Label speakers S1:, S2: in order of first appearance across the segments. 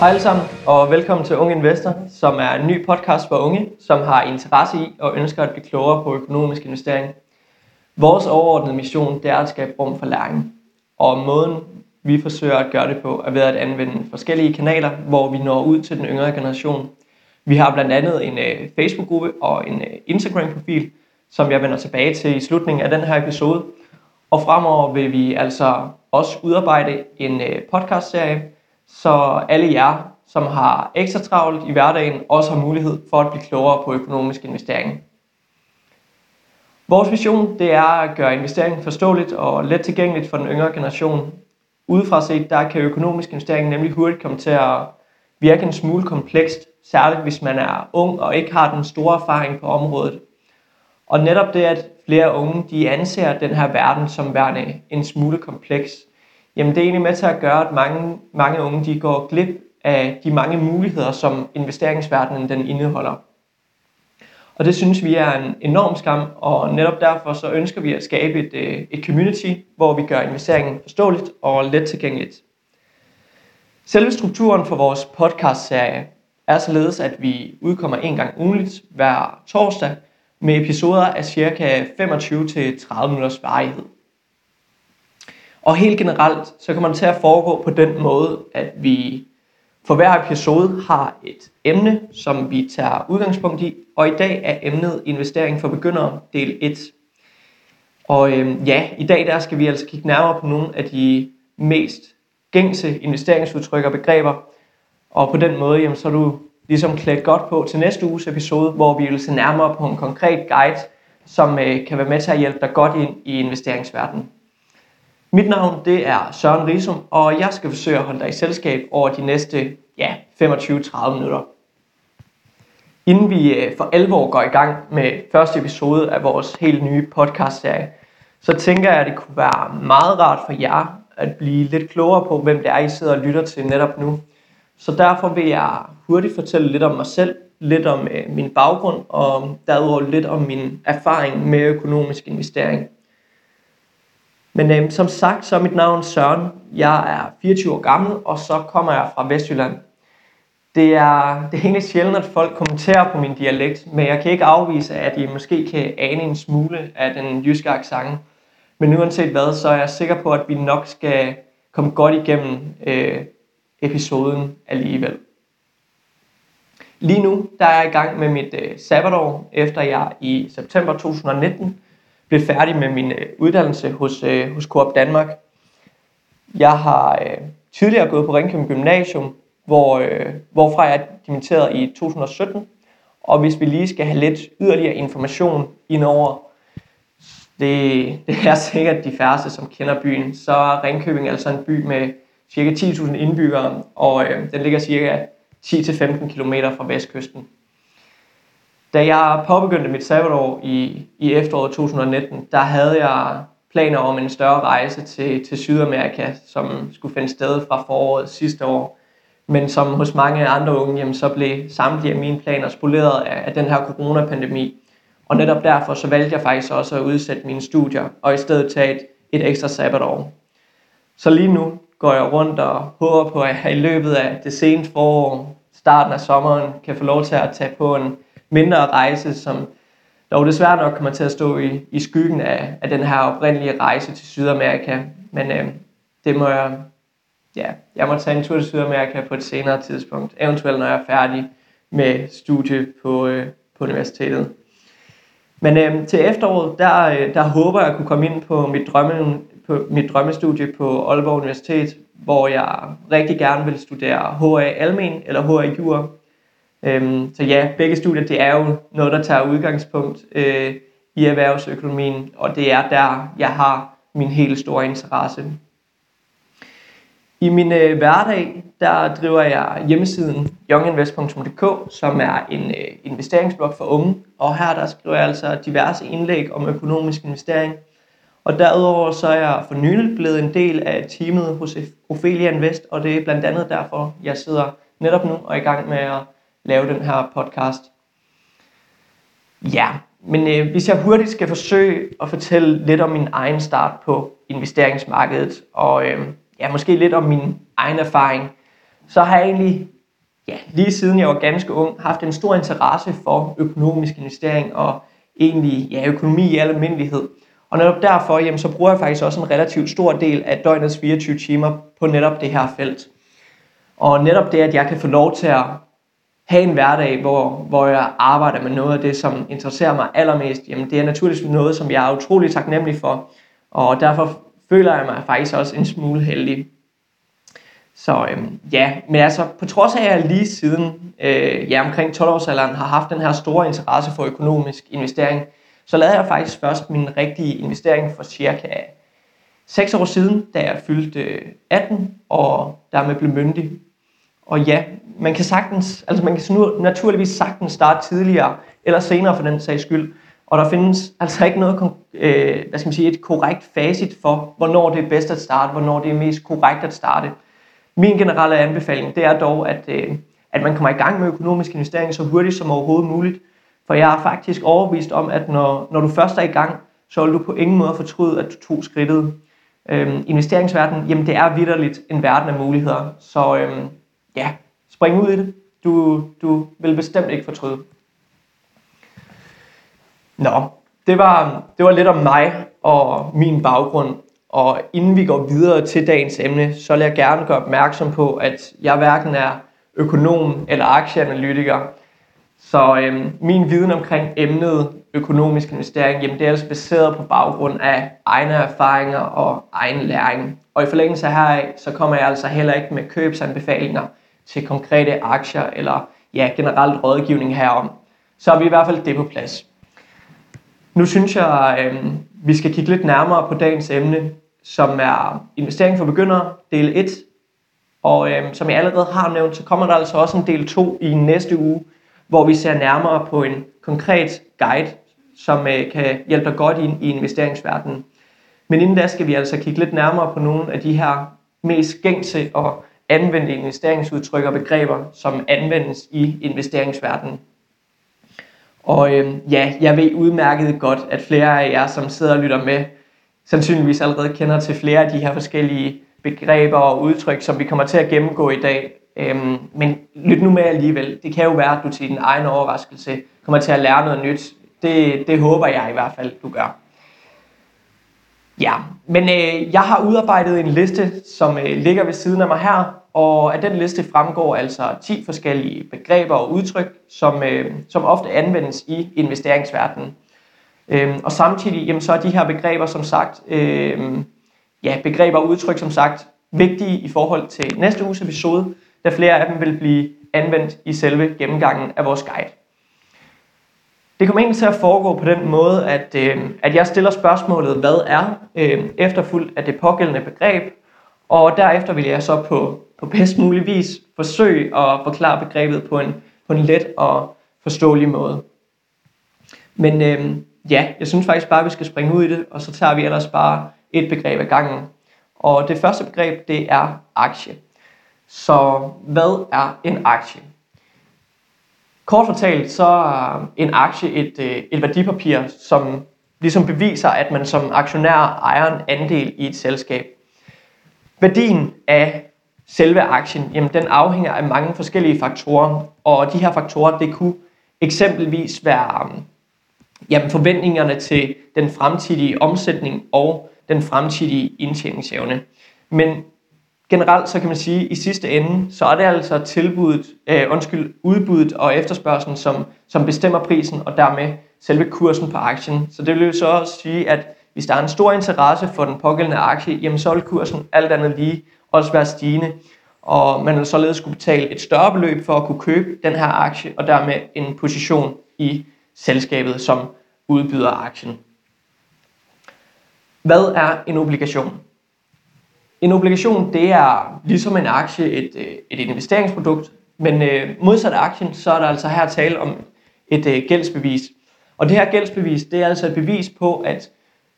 S1: Hej alle sammen, og velkommen til Unge Investor, som er en ny podcast for unge, som har interesse i og ønsker at blive klogere på økonomisk investering. Vores overordnede mission det er at skabe rum for læring, og måden vi forsøger at gøre det på er ved at anvende forskellige kanaler, hvor vi når ud til den yngre generation. Vi har blandt andet en øh, Facebook-gruppe og en øh, Instagram-profil, som jeg vender tilbage til i slutningen af den her episode. Og fremover vil vi altså også udarbejde en øh, podcast-serie, så alle jer, som har ekstra travlt i hverdagen, også har mulighed for at blive klogere på økonomisk investering. Vores vision det er at gøre investeringen forståeligt og let tilgængeligt for den yngre generation. Udefra set, der kan økonomisk investering nemlig hurtigt komme til at virke en smule komplekst, særligt hvis man er ung og ikke har den store erfaring på området. Og netop det, at flere unge de anser den her verden som værende en smule kompleks, jamen det er egentlig med til at gøre, at mange, mange unge de går glip af de mange muligheder, som investeringsverdenen den indeholder. Og det synes vi er en enorm skam, og netop derfor så ønsker vi at skabe et, øh, et community, hvor vi gør investeringen forståeligt og let tilgængeligt. Selve strukturen for vores podcast-serie er således, at vi udkommer en gang ugenligt hver torsdag med episoder af cirka 25-30 minutters varighed. Og helt generelt, så kommer det til at foregå på den måde, at vi for hver episode har et emne, som vi tager udgangspunkt i, og i dag er emnet investering for begyndere del 1. Og øhm, ja, i dag der skal vi altså kigge nærmere på nogle af de mest gængse investeringsudtryk og begreber, og på den måde, jamen, så er du ligesom klædt godt på til næste uges episode, hvor vi vil se nærmere på en konkret guide, som øh, kan være med til at hjælpe dig godt ind i investeringsverdenen. Mit navn det er Søren Risum, og jeg skal forsøge at holde dig i selskab over de næste ja, 25-30 minutter. Inden vi øh, for alvor går i gang med første episode af vores helt nye podcast-serie, så tænker jeg, at det kunne være meget rart for jer at blive lidt klogere på, hvem det er, I sidder og lytter til netop nu. Så derfor vil jeg hurtigt fortælle lidt om mig selv, lidt om øh, min baggrund og derudover lidt om min erfaring med økonomisk investering. Men øh, som sagt, så er mit navn Søren. Jeg er 24 år gammel, og så kommer jeg fra Vestjylland. Det er, det er egentlig sjældent, at folk kommenterer på min dialekt, men jeg kan ikke afvise, at I måske kan ane en smule af den jyske accent. Men uanset hvad, så er jeg sikker på, at vi nok skal komme godt igennem øh, episoden alligevel. Lige nu der er jeg i gang med mit øh, sabbatår, efter jeg i september 2019 blev færdig med min øh, uddannelse hos, øh, hos Coop Danmark. Jeg har øh, tidligere gået på Ringkøbing Gymnasium, hvor, øh, hvorfra jeg dimitterede i 2017. Og hvis vi lige skal have lidt yderligere information indover, det, det er sikkert de færreste, som kender byen, så er Ringkøbing altså en by med ca. 10.000 indbyggere, og øh, den ligger ca. 10-15 km fra vestkysten. Da jeg påbegyndte mit sabbatår i, i efteråret 2019, der havde jeg planer om en større rejse til, til Sydamerika, som skulle finde sted fra foråret sidste år. Men som hos mange andre unge, jamen, så blev samtlige af mine planer spoleret af, af den her coronapandemi. Og netop derfor så valgte jeg faktisk også at udsætte mine studier, og i stedet tage et, et ekstra sabbatår. Så lige nu går jeg rundt og håber på, at jeg i løbet af det seneste forår, starten af sommeren, kan få lov til at tage på en, mindre rejse, som dog desværre nok kommer til at stå i, i skyggen af, af den her oprindelige rejse til Sydamerika. Men øh, det må jeg, ja, jeg må tage en tur til Sydamerika på et senere tidspunkt, eventuelt når jeg er færdig med studie på, øh, på universitetet. Men øh, til efteråret, der, øh, der håber jeg at kunne komme ind på mit, drømme, på mit drømmestudie på Aalborg Universitet, hvor jeg rigtig gerne vil studere HA Almen eller HA Jur Øhm, så ja, begge studier, det er jo noget, der tager udgangspunkt øh, i erhvervsøkonomien, og det er der, jeg har min helt store interesse. I min øh, hverdag, der driver jeg hjemmesiden younginvest.dk, som er en øh, investeringsblog for unge, og her der skriver jeg altså diverse indlæg om økonomisk investering. Og derudover så er jeg for nylig blevet en del af teamet hos Ophelia Invest, og det er blandt andet derfor, jeg sidder netop nu og er i gang med at lave den her podcast. Ja, men øh, hvis jeg hurtigt skal forsøge at fortælle lidt om min egen start på investeringsmarkedet, og øh, ja, måske lidt om min egen erfaring, så har jeg egentlig, ja, lige siden jeg var ganske ung, haft en stor interesse for økonomisk investering og egentlig ja, økonomi i al almindelighed. Og netop derfor, jamen, så bruger jeg faktisk også en relativt stor del af døgnets 24 timer på netop det her felt. Og netop det, at jeg kan få lov til at have en hverdag, hvor, hvor jeg arbejder med noget af det, som interesserer mig allermest, jamen det er naturligvis noget, som jeg er utrolig taknemmelig for. Og derfor føler jeg mig faktisk også en smule heldig. Så øhm, ja, men altså på trods af, at jeg lige siden øh, ja, omkring 12-årsalderen har haft den her store interesse for økonomisk investering, så lavede jeg faktisk først min rigtige investering for cirka 6 år siden, da jeg fyldte øh, 18 og dermed blev myndig. Og ja, man kan sagtens, altså man kan naturligvis sagtens starte tidligere eller senere for den sags skyld. Og der findes altså ikke noget, øh, hvad skal man sige, et korrekt facit for, hvornår det er bedst at starte, hvornår det er mest korrekt at starte. Min generelle anbefaling, det er dog, at, øh, at man kommer i gang med økonomisk investering så hurtigt som overhovedet muligt. For jeg er faktisk overbevist om, at når, når du først er i gang, så vil du på ingen måde fortryde, at du tog skridtet. Øhm, investeringsverdenen, jamen det er vidderligt en verden af muligheder. Så øhm, ja, spring ud i det. Du, du vil bestemt ikke fortryde. Nå, det var, det var lidt om mig og min baggrund. Og inden vi går videre til dagens emne, så vil jeg gerne gøre opmærksom på, at jeg hverken er økonom eller aktieanalytiker. Så øhm, min viden omkring emnet økonomisk investering, jamen det er altså baseret på baggrund af egne erfaringer og egen læring. Og i forlængelse heraf, så kommer jeg altså heller ikke med købsanbefalinger til konkrete aktier eller ja, generelt rådgivning herom. Så er vi i hvert fald det på plads. Nu synes jeg, øh, vi skal kigge lidt nærmere på dagens emne, som er investering for begyndere, del 1. Og øh, som jeg allerede har nævnt, så kommer der altså også en del 2 i næste uge, hvor vi ser nærmere på en konkret guide, som øh, kan hjælpe dig godt ind i investeringsverdenen. Men inden da skal vi altså kigge lidt nærmere på nogle af de her mest gængse og anvendte investeringsudtryk og begreber, som anvendes i investeringsverdenen. Og øh, ja, jeg ved udmærket godt, at flere af jer, som sidder og lytter med, sandsynligvis allerede kender til flere af de her forskellige begreber og udtryk, som vi kommer til at gennemgå i dag. Øhm, men lyt nu med alligevel. Det kan jo være, at du til din egen overraskelse kommer til at lære noget nyt. Det, det håber jeg i hvert fald, du gør. Ja, men øh, jeg har udarbejdet en liste, som øh, ligger ved siden af mig her, og af den liste fremgår altså 10 forskellige begreber og udtryk, som, øh, som ofte anvendes i investeringsverdenen. Øh, og samtidig jamen, så er de her begreber som sagt, øh, ja, begreber og udtryk som sagt, vigtige i forhold til næste uges episode, da flere af dem vil blive anvendt i selve gennemgangen af vores guide. Det kommer egentlig til at foregå på den måde, at, øh, at jeg stiller spørgsmålet, hvad er, øh, efterfulgt af det pågældende begreb, og derefter vil jeg så på, på bedst mulig vis forsøge at forklare begrebet på en, på en let og forståelig måde. Men øh, ja, jeg synes faktisk bare, at vi skal springe ud i det, og så tager vi ellers bare et begreb ad gangen. Og det første begreb, det er aktie. Så hvad er en aktie? Kort fortalt, så er en aktie et, øh, et værdipapir, som ligesom beviser, at man som aktionær ejer en andel i et selskab. Værdien af selve aktien, jamen den afhænger af mange forskellige faktorer, og de her faktorer, det kunne eksempelvis være øh, jamen, forventningerne til den fremtidige omsætning og den fremtidige indtjeningsevne. Men generelt så kan man sige, at i sidste ende, så er det altså tilbuddet, øh, undskyld, udbuddet og efterspørgselen, som, som bestemmer prisen og dermed selve kursen på aktien. Så det vil jo så også sige, at hvis der er en stor interesse for den pågældende aktie, jamen så vil kursen alt andet lige også være stigende. Og man vil således skulle betale et større beløb for at kunne købe den her aktie, og dermed en position i selskabet, som udbyder aktien. Hvad er en obligation? En obligation, det er ligesom en aktie et, øh, et investeringsprodukt, men øh, modsat aktien, så er der altså her tale om et øh, gældsbevis. Og det her gældsbevis, det er altså et bevis på, at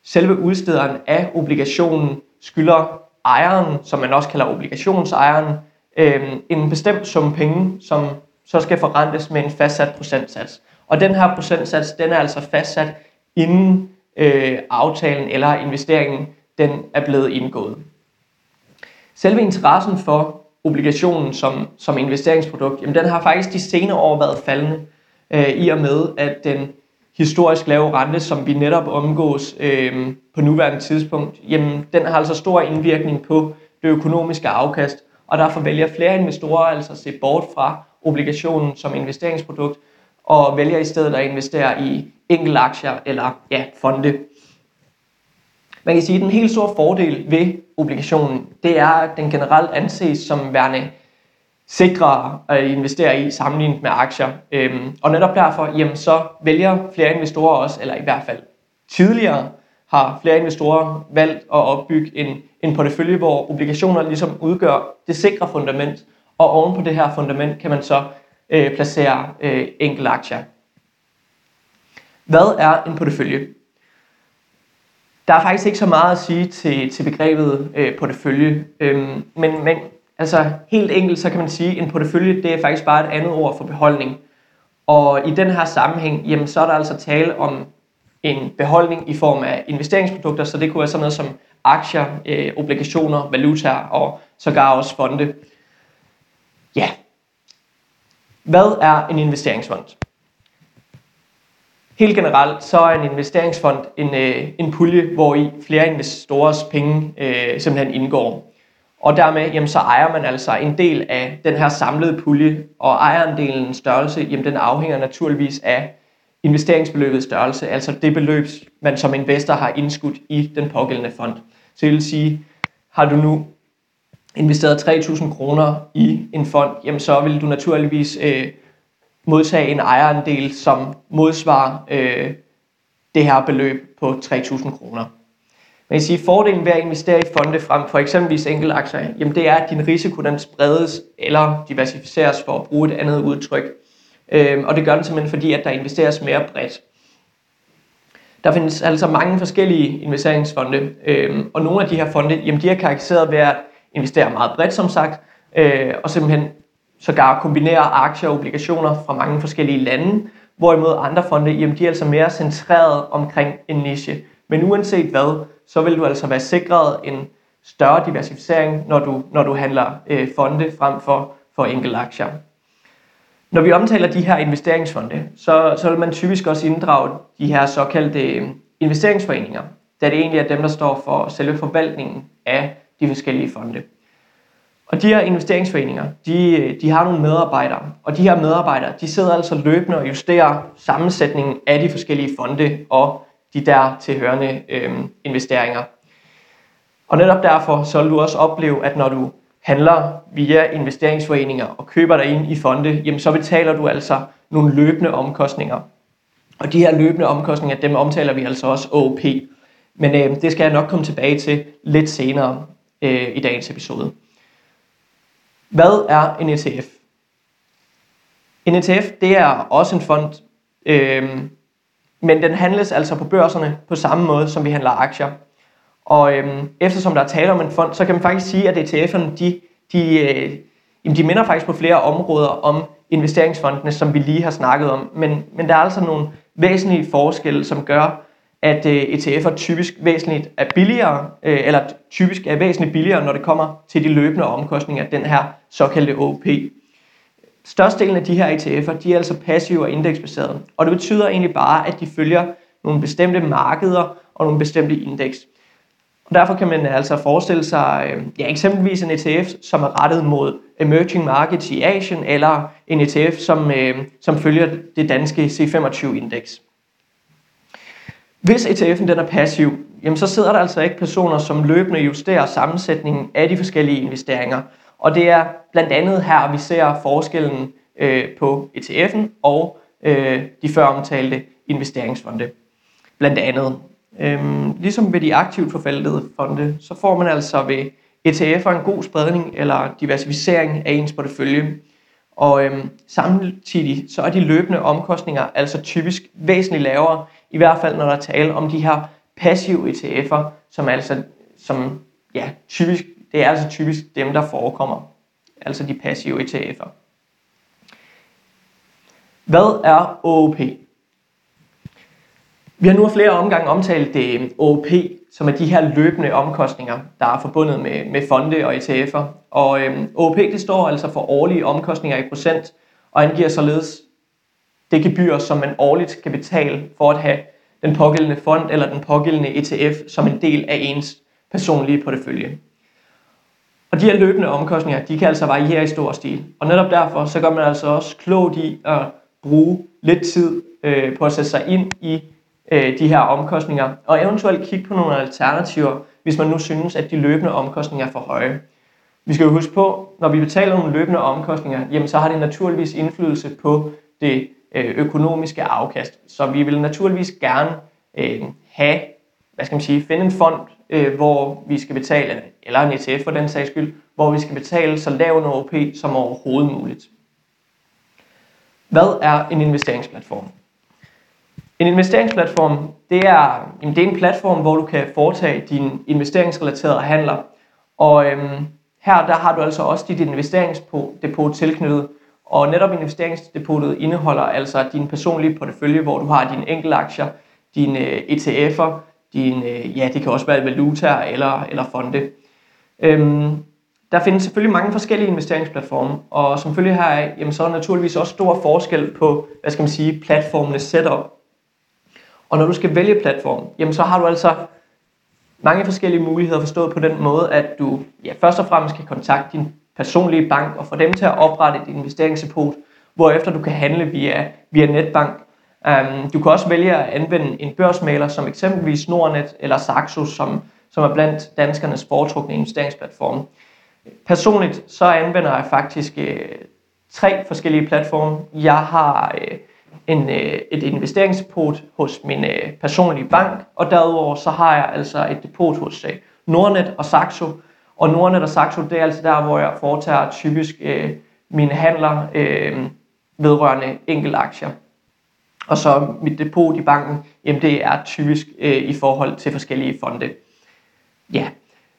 S1: selve udstederen af obligationen skylder ejeren, som man også kalder obligationsejeren, øh, en bestemt sum penge, som så skal forrentes med en fastsat procentsats. Og den her procentsats, den er altså fastsat inden øh, aftalen eller investeringen, den er blevet indgået. Selve interessen for obligationen som, som investeringsprodukt, jamen den har faktisk de senere år været faldende, øh, i og med at den historisk lave rente, som vi netop omgås øh, på nuværende tidspunkt, jamen den har altså stor indvirkning på det økonomiske afkast, og derfor vælger flere investorer altså at se bort fra obligationen som investeringsprodukt, og vælger i stedet at investere i enkelte aktier eller ja, fonde. Man kan sige, at den helt store fordel ved obligationen, det er, at den generelt anses som værende sikrere at investere i sammenlignet med aktier. Øhm, og netop derfor, jamen, så vælger flere investorer også, eller i hvert fald tidligere, har flere investorer valgt at opbygge en, en portefølje, hvor obligationer ligesom udgør det sikre fundament, og oven på det her fundament kan man så øh, placere øh, enkelte aktier. Hvad er en portefølje? Der er faktisk ikke så meget at sige til, til begrebet øh, portefølje, øhm, men, men altså helt enkelt så kan man sige, at en portefølje det er faktisk bare et andet ord for beholdning. Og i den her sammenhæng, jamen, så er der altså tale om en beholdning i form af investeringsprodukter, så det kunne være sådan noget som aktier, øh, obligationer, valutaer og sågar også fonde. Ja. Hvad er en investeringsfond? Helt generelt så er en investeringsfond en, øh, en pulje, hvor i flere investorers penge øh, simpelthen indgår. Og dermed jamen, så ejer man altså en del af den her samlede pulje, og ejerandelens størrelse, jamen, den afhænger naturligvis af investeringsbeløbets størrelse, altså det beløb, man som investor har indskudt i den pågældende fond. Så det vil sige, har du nu investeret 3.000 kroner i en fond, jamen så vil du naturligvis øh, modtage en ejerandel, som modsvarer øh, det her beløb på 3.000 kroner. Man kan sige, at fordelen ved at investere i fonde frem for eksempelvis enkelte aktier, jamen det er, at din risiko den spredes eller diversificeres for at bruge et andet udtryk. Øh, og det gør den simpelthen fordi, at der investeres mere bredt. Der findes altså mange forskellige investeringsfonde, øh, og nogle af de her fonde, jamen de er karakteriseret ved at investere meget bredt, som sagt, øh, og simpelthen sågar kombinerer aktier og obligationer fra mange forskellige lande, hvorimod andre fonde, jamen de er altså mere centreret omkring en niche. Men uanset hvad, så vil du altså være sikret en større diversificering, når du, når du handler øh, fonde frem for, for enkelte aktier. Når vi omtaler de her investeringsfonde, så, så vil man typisk også inddrage de her såkaldte øh, investeringsforeninger, da det egentlig er dem, der står for selve forvaltningen af de forskellige fonde. Og de her investeringsforeninger, de, de har nogle medarbejdere, og de her medarbejdere, de sidder altså løbende og justerer sammensætningen af de forskellige fonde og de der tilhørende øh, investeringer. Og netop derfor så vil du også opleve, at når du handler via investeringsforeninger og køber dig ind i fonde, jamen så betaler du altså nogle løbende omkostninger. Og de her løbende omkostninger, dem omtaler vi altså også OP. Men øh, det skal jeg nok komme tilbage til lidt senere øh, i dagens episode. Hvad er en ETF? En ETF, det er også en fond, øh, men den handles altså på børserne på samme måde, som vi handler aktier. Og øhm, eftersom der er tale om en fond, så kan man faktisk sige, at ETF'erne, de, de, øh, jamen de minder faktisk på flere områder om investeringsfondene, som vi lige har snakket om. Men, men der er altså nogle væsentlige forskelle, som gør, at øh, ETF'er typisk væsentligt er billigere, øh, eller typisk er væsentligt billigere, når det kommer til de løbende omkostninger, den her såkaldte OP. Størstedelen af de her ETF'er, de er altså passive og indeksbaserede, og det betyder egentlig bare, at de følger nogle bestemte markeder og nogle bestemte indeks. Og derfor kan man altså forestille sig øh, ja, eksempelvis en ETF, som er rettet mod emerging markets i Asien, eller en ETF, som, øh, som følger det danske C25-indeks. Hvis ETF'en den er passiv, jamen så sidder der altså ikke personer, som løbende justerer sammensætningen af de forskellige investeringer. Og det er blandt andet her, vi ser forskellen øh, på ETF'en og øh, de før omtalte investeringsfonde. Blandt andet. Øhm, ligesom ved de aktivt forvaltede fonde, så får man altså ved ETF'er en god spredning eller diversificering af ens portefølje. Og øhm, samtidig så er de løbende omkostninger altså typisk væsentligt lavere, i hvert fald når der er tale om de her passive ETF'er, som altså som ja, typisk, det er altså typisk dem, der forekommer, altså de passive ETF'er. Hvad er OOP? Vi har nu flere omgange omtalt det OP, som er de her løbende omkostninger, der er forbundet med, med fonde og ETF'er. Og øhm, OP det står altså for årlige omkostninger i procent, og angiver således det gebyr, som man årligt kan betale for at have den pågældende fond eller den pågældende ETF som en del af ens personlige portefølje. Og de her løbende omkostninger, de kan altså variere i stor stil. Og netop derfor, så gør man altså også klogt i at bruge lidt tid øh, på at sætte sig ind i øh, de her omkostninger, og eventuelt kigge på nogle alternativer, hvis man nu synes, at de løbende omkostninger er for høje. Vi skal jo huske på, når vi betaler nogle løbende omkostninger, jamen så har det naturligvis indflydelse på det Øh, økonomiske afkast. Så vi vil naturligvis gerne øh, have, hvad skal man sige, finde en fond, øh, hvor vi skal betale, eller en ETF for den sags skyld, hvor vi skal betale så lav en OP som overhovedet muligt. Hvad er en investeringsplatform? En investeringsplatform, det er, jamen det er en platform, hvor du kan foretage dine investeringsrelaterede handler. Og øhm, her der har du altså også dit investeringsdepot tilknyttet. Og netop investeringsdepotet indeholder altså din personlige portefølje, hvor du har dine enkelte aktier, dine øh, ETF'er, dine, øh, ja, det kan også være valutaer eller, eller fonde. Øhm, der findes selvfølgelig mange forskellige investeringsplatforme, og som følge heraf, jamen, så er der naturligvis også stor forskel på, hvad skal man sige, platformenes setup. Og når du skal vælge platform, jamen så har du altså mange forskellige muligheder forstået på den måde, at du ja, først og fremmest kan kontakte din personlige bank og få dem til at oprette et investeringsdepot, hvorefter du kan handle via, via netbank. Um, du kan også vælge at anvende en børsmaler som eksempelvis Nordnet eller Saxo, som, som er blandt danskernes foretrukne investeringsplatforme. Personligt så anvender jeg faktisk øh, tre forskellige platforme. Jeg har øh, en, øh, et investeringsdepot hos min øh, personlige bank, og derudover så har jeg altså et depot hos øh, Nordnet og Saxo. Og Nordnet og Saxo, det er altså der, hvor jeg foretager typisk øh, mine handler øh, vedrørende enkelte aktier. Og så mit depot i banken, jamen det er typisk øh, i forhold til forskellige fonde. Ja,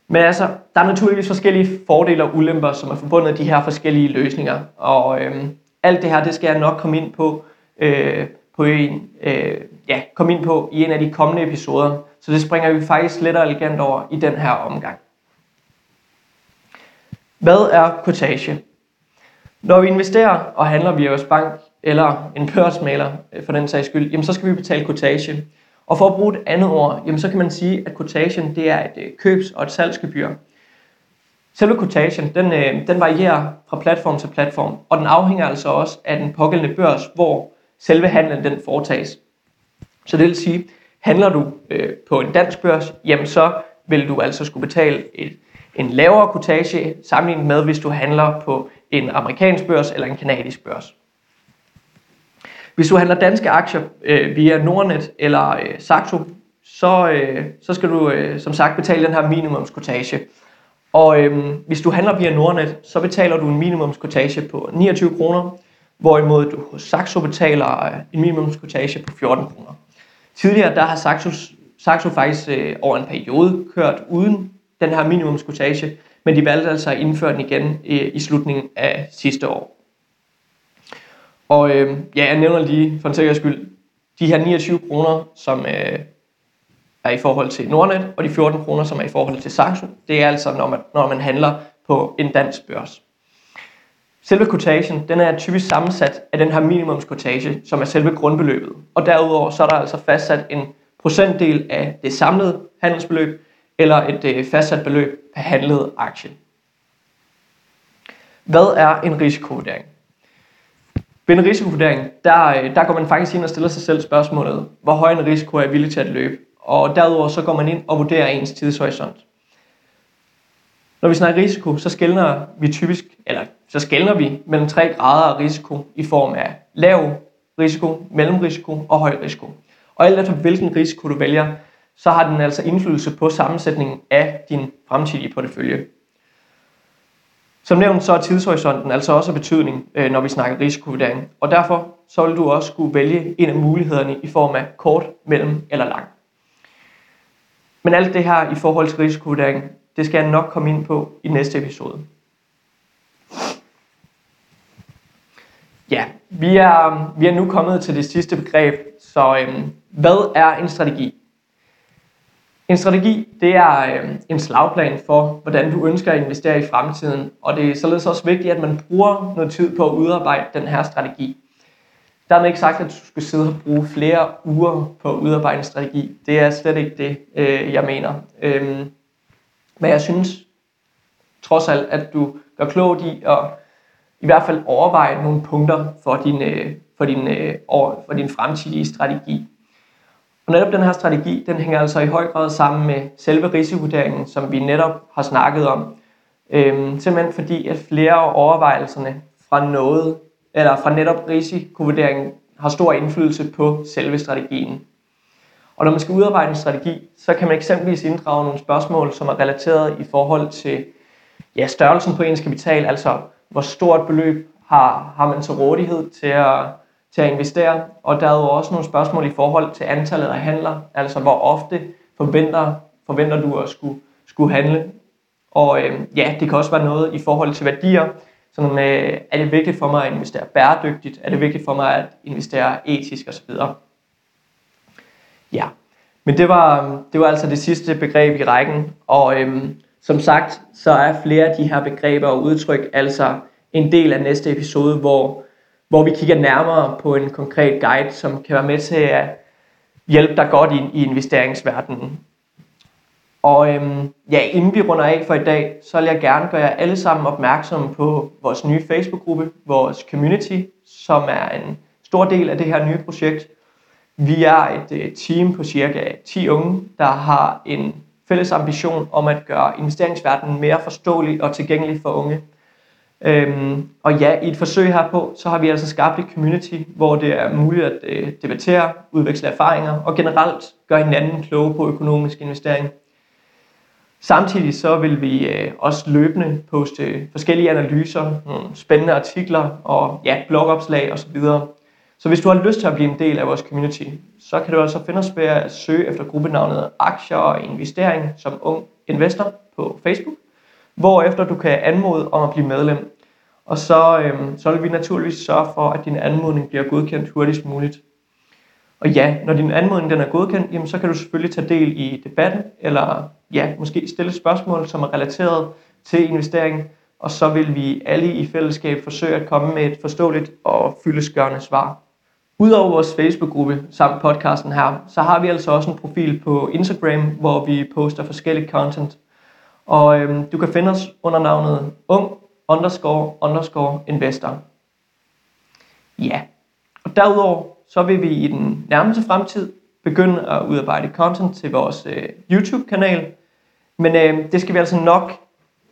S1: men altså, der er naturligvis forskellige fordele og ulemper, som er forbundet med de her forskellige løsninger. Og øh, alt det her, det skal jeg nok komme ind på øh, på en, øh, ja, komme ind på i en af de kommende episoder. Så det springer vi faktisk lidt og elegant over i den her omgang. Hvad er kortage? Når vi investerer og handler via vores bank eller en børsmaler øh, for den sags skyld, jamen så skal vi betale kortage. Og for at bruge et andet ord, jamen så kan man sige, at kortagen det er et øh, købs- og et salgsgebyr. Selve kortagen den, øh, den varierer fra platform til platform, og den afhænger altså også af den pågældende børs, hvor selve handlen den foretages. Så det vil sige, handler du øh, på en dansk børs, jamen så vil du altså skulle betale et, en lavere quotage sammenlignet med, hvis du handler på en amerikansk børs eller en kanadisk børs. Hvis du handler danske aktier øh, via Nordnet eller øh, Saxo, så, øh, så skal du øh, som sagt betale den her minimumskotage. Og øh, hvis du handler via Nordnet, så betaler du en minimumskotage på 29 kroner, hvorimod du hos Saxo betaler øh, en minimumskotage på 14 kroner. Tidligere der har Saxo, Saxo faktisk øh, over en periode kørt uden den her minimumskotage, men de valgte altså at indføre den igen øh, i slutningen af sidste år. Og øh, ja, jeg nævner lige for en sikkerheds skyld, de her 29 kroner, som øh, er i forhold til Nordnet, og de 14 kroner, som er i forhold til Saxo, det er altså, når man, når man handler på en dansk børs. Selve quotation, den er typisk sammensat af den her minimumsquotage, som er selve grundbeløbet. Og derudover så er der altså fastsat en procentdel af det samlede handelsbeløb, eller et øh, fastsat beløb per handlet aktie. Hvad er en risikovurdering? Ved en risikovurdering, der, øh, der går man faktisk ind og stiller sig selv spørgsmålet, hvor høj en risiko er jeg villig til at løbe? Og derudover så går man ind og vurderer ens tidshorisont. Når vi snakker risiko, så skældner vi typisk, eller så skældner vi mellem tre grader af risiko i form af lav risiko, mellemrisiko og høj risiko. Og alt efter hvilken risiko du vælger, så har den altså indflydelse på sammensætningen af din fremtidige portefølje. Som nævnt, så er tidshorisonten altså også af betydning, øh, når vi snakker risikovurdering. Og derfor så vil du også skulle vælge en af mulighederne i form af kort, mellem eller lang. Men alt det her i forhold til risikovurdering, det skal jeg nok komme ind på i næste episode. ja, vi er, vi er nu kommet til det sidste begreb, så øhm, hvad er en strategi? En strategi, det er øh, en slagplan for, hvordan du ønsker at investere i fremtiden, og det er således også vigtigt, at man bruger noget tid på at udarbejde den her strategi. Dermed ikke sagt, at du skal sidde og bruge flere uger på at udarbejde en strategi. Det er slet ikke det, øh, jeg mener. Øhm, men jeg synes trods alt, at du gør klogt i at i hvert fald overveje nogle punkter for din, øh, for din, øh, for din fremtidige strategi. Og netop den her strategi, den hænger altså i høj grad sammen med selve risikovurderingen, som vi netop har snakket om. Øhm, simpelthen fordi, at flere af overvejelserne fra noget, eller fra netop risikovurderingen, har stor indflydelse på selve strategien. Og når man skal udarbejde en strategi, så kan man eksempelvis inddrage nogle spørgsmål, som er relateret i forhold til ja, størrelsen på ens kapital, altså hvor stort beløb har, har man til rådighed til at, til at investere, og der er jo også nogle spørgsmål i forhold til antallet af handler, altså hvor ofte forventer, forventer du at skulle, skulle handle. Og øh, ja, det kan også være noget i forhold til værdier, sådan med, er det vigtigt for mig at investere bæredygtigt, er det vigtigt for mig at investere etisk osv. Ja, men det var, øhm, det var altså det sidste begreb i rækken, og øhm, som sagt, så er flere af de her begreber og udtryk altså en del af næste episode, hvor, hvor vi kigger nærmere på en konkret guide, som kan være med til at hjælpe dig godt ind i investeringsverdenen. Og øhm, ja, inden vi runder af for i dag, så vil jeg gerne gøre jer alle sammen opmærksomme på vores nye Facebook-gruppe, vores community, som er en stor del af det her nye projekt. Vi er et øh, team på cirka 10 unge, der har en fælles ambition om at gøre investeringsverdenen mere forståelig og tilgængelig for unge. Øhm, og ja, i et forsøg herpå, så har vi altså skabt et community, hvor det er muligt at øh, debattere, udveksle erfaringer og generelt gøre hinanden kloge på økonomisk investering. Samtidig så vil vi øh, også løbende poste forskellige analyser, nogle spændende artikler og ja, blogopslag osv. Så hvis du har lyst til at blive en del af vores community, så kan du altså finde os ved at søge efter gruppenavnet Aktier og Investering som ung investor på Facebook, hvorefter du kan anmode om at blive medlem. Og så, øhm, så vil vi naturligvis sørge for, at din anmodning bliver godkendt hurtigst muligt. Og ja, når din anmodning den er godkendt, jamen, så kan du selvfølgelig tage del i debatten, eller ja, måske stille spørgsmål, som er relateret til investeringen, og så vil vi alle i fællesskab forsøge at komme med et forståeligt og fyldesgørende svar. Udover vores Facebook-gruppe samt podcasten her, så har vi altså også en profil på Instagram, hvor vi poster forskellige content. Og øhm, du kan finde os under navnet ung underscore underscore investor. Ja, og derudover så vil vi i den nærmeste fremtid begynde at udarbejde content til vores øh, YouTube-kanal. Men øh, det skal vi altså nok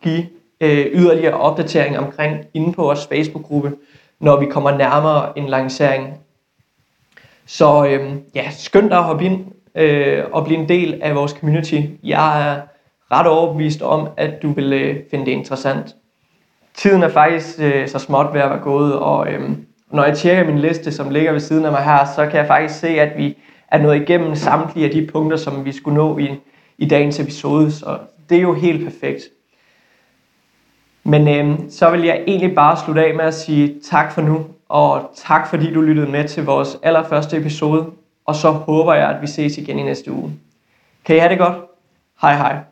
S1: give øh, yderligere opdatering omkring inde på vores Facebook-gruppe, når vi kommer nærmere en lancering så øh, ja, skynd dig at hoppe ind øh, og blive en del af vores community. Jeg er ret overbevist om, at du vil øh, finde det interessant. Tiden er faktisk øh, så småt ved at være gået, og øh, når jeg tjekker min liste, som ligger ved siden af mig her, så kan jeg faktisk se, at vi er nået igennem samtlige af de punkter, som vi skulle nå i, i dagens episode, så det er jo helt perfekt. Men øh, så vil jeg egentlig bare slutte af med at sige tak for nu, og tak fordi du lyttede med til vores allerførste episode, og så håber jeg, at vi ses igen i næste uge. Kan I have det godt? Hej hej.